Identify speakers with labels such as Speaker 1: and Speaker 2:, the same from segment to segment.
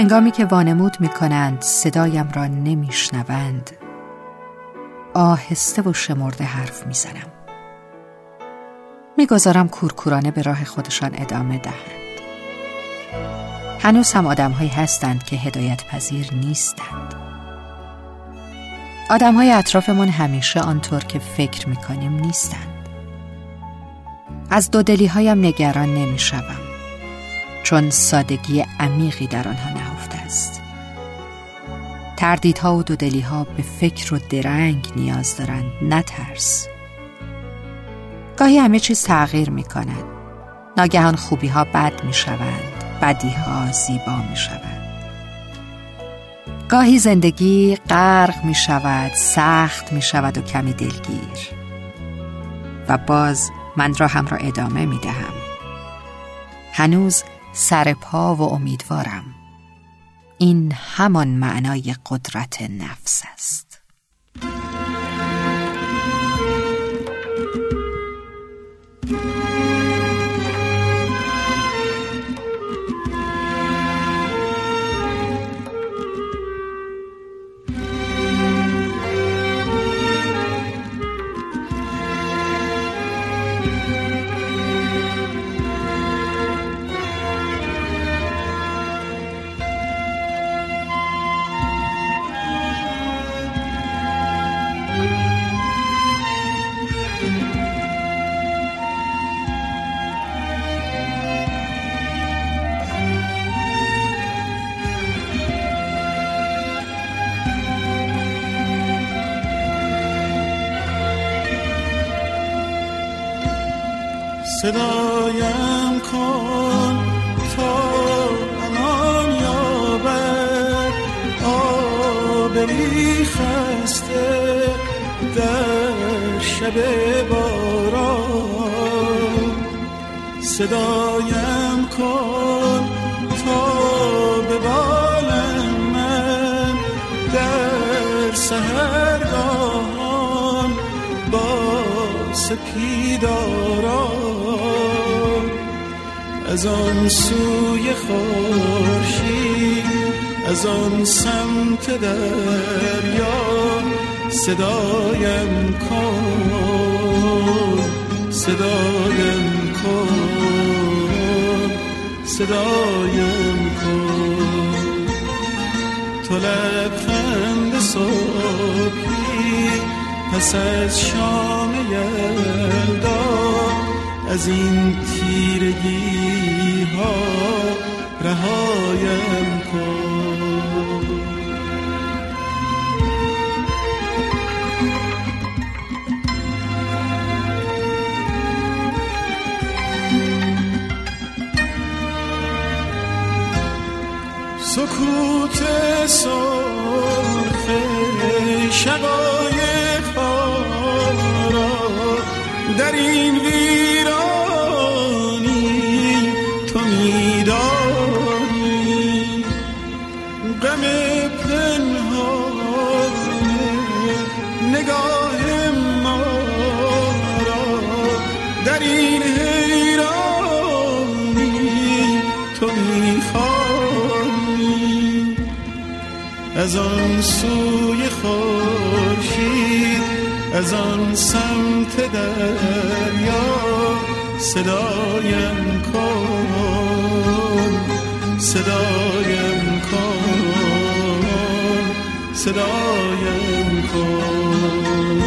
Speaker 1: هنگامی که وانمود می کنند صدایم را نمیشنوند. آهسته و شمرده حرف می‌زنم. می‌گذارم کورکورانه به راه خودشان ادامه دهند. هنوز هم آدم هایی هستند که هدایت پذیر نیستند. آدم های اطرافمان همیشه آنطور که فکر می‌کنیم نیستند. از دودلی هایم نگران نمی‌شوم چون سادگی عمیقی در آنها نهفته است. تردیدها و دودلی ها به فکر و درنگ نیاز دارند نه ترس. گاهی همه چیز تغییر می کند ناگهان خوبی ها بد می شوند بدی ها زیبا می شوند گاهی زندگی غرق می شود سخت می شود و کمی دلگیر. و باز من را هم را ادامه می دهم هنوز سر پا و امیدوارم. این همان معنای قدرت نفس است.
Speaker 2: صدایم کن تا امان یابد. آبری خسته در شب باران. صدایم کن سپیداران از آن سوی خورشید از آن سمت دریا صدایم کن صدایم کن صدایم کن. تو لبخند صبحی پس از شام یلدا از این تیرگی ها رهایم کن. سکوت سرخ از آن سمت دریا صدایم کن صدایم کن صدایم کن.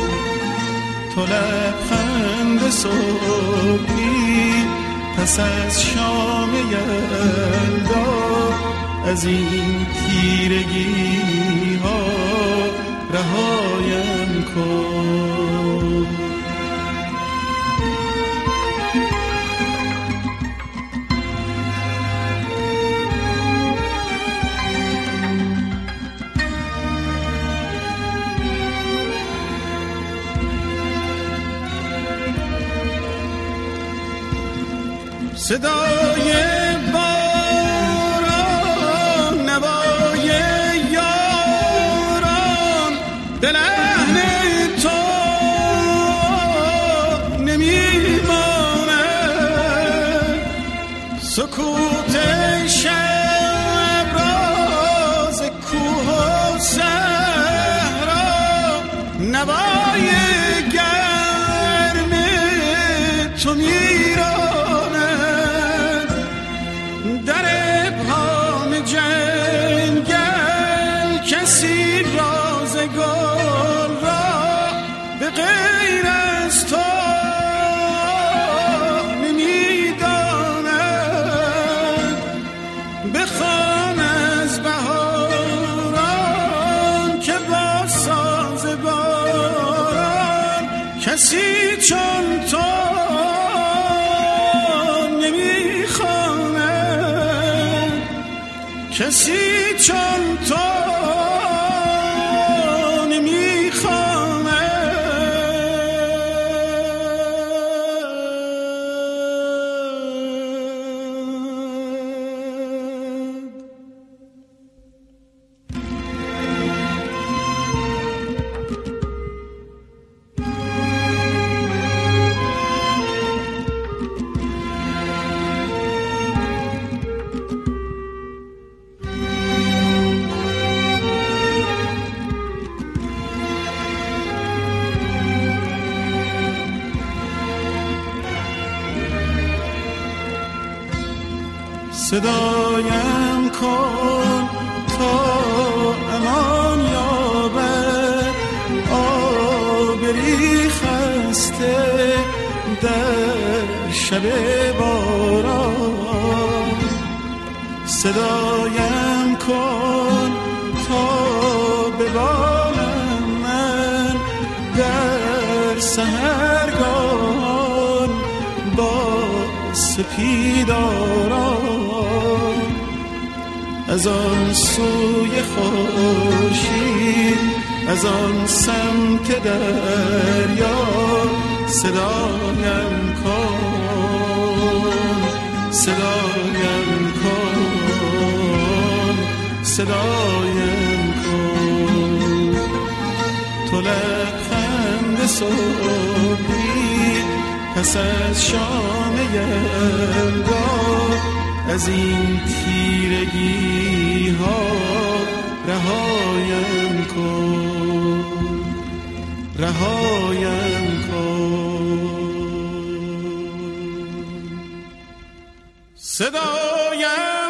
Speaker 2: تو لبخند صبحی پس از شام یلدا از این تیرگی ها رهایم کن. صدای باران نوای یاران دل اهل تو نمیماند سکوت شب راز کوه و صحرا نوای گرم تو می کسی چون تو صدایم کن تا امان یابد آبری خسته در شب باران. صدایم کن تا ببالم من. در سهرگان با سپیداران از آن سوی خورشید از آن سمت دریا صدایم کن صدایم کن صدایم کن. تو لبخند صبحی پس از شام یلدا از این تیرگی ها رهایم کن. رهایم کن. صدایم